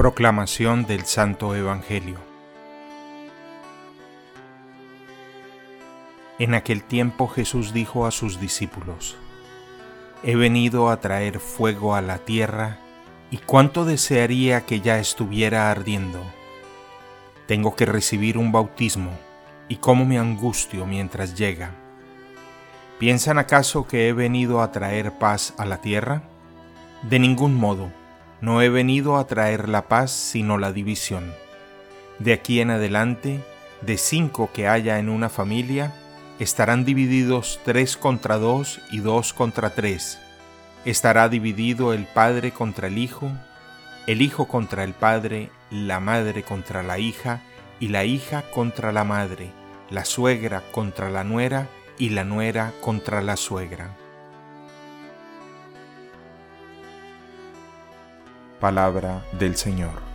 Proclamación del Santo Evangelio En aquel tiempo Jesús dijo a sus discípulos, He venido a traer fuego a la tierra, y cuánto desearía que ya estuviera ardiendo. Tengo que recibir un bautismo, y cómo me angustio mientras llega. ¿Piensan acaso que he venido a traer paz a la tierra? De ningún modo no he venido a traer la paz sino la división. De aquí en adelante, de cinco que haya en una familia, estarán divididos tres contra dos y dos contra tres. Estará dividido el padre contra el hijo, el hijo contra el padre, la madre contra la hija y la hija contra la madre, la suegra contra la nuera y la nuera contra la suegra. Palabra del Señor.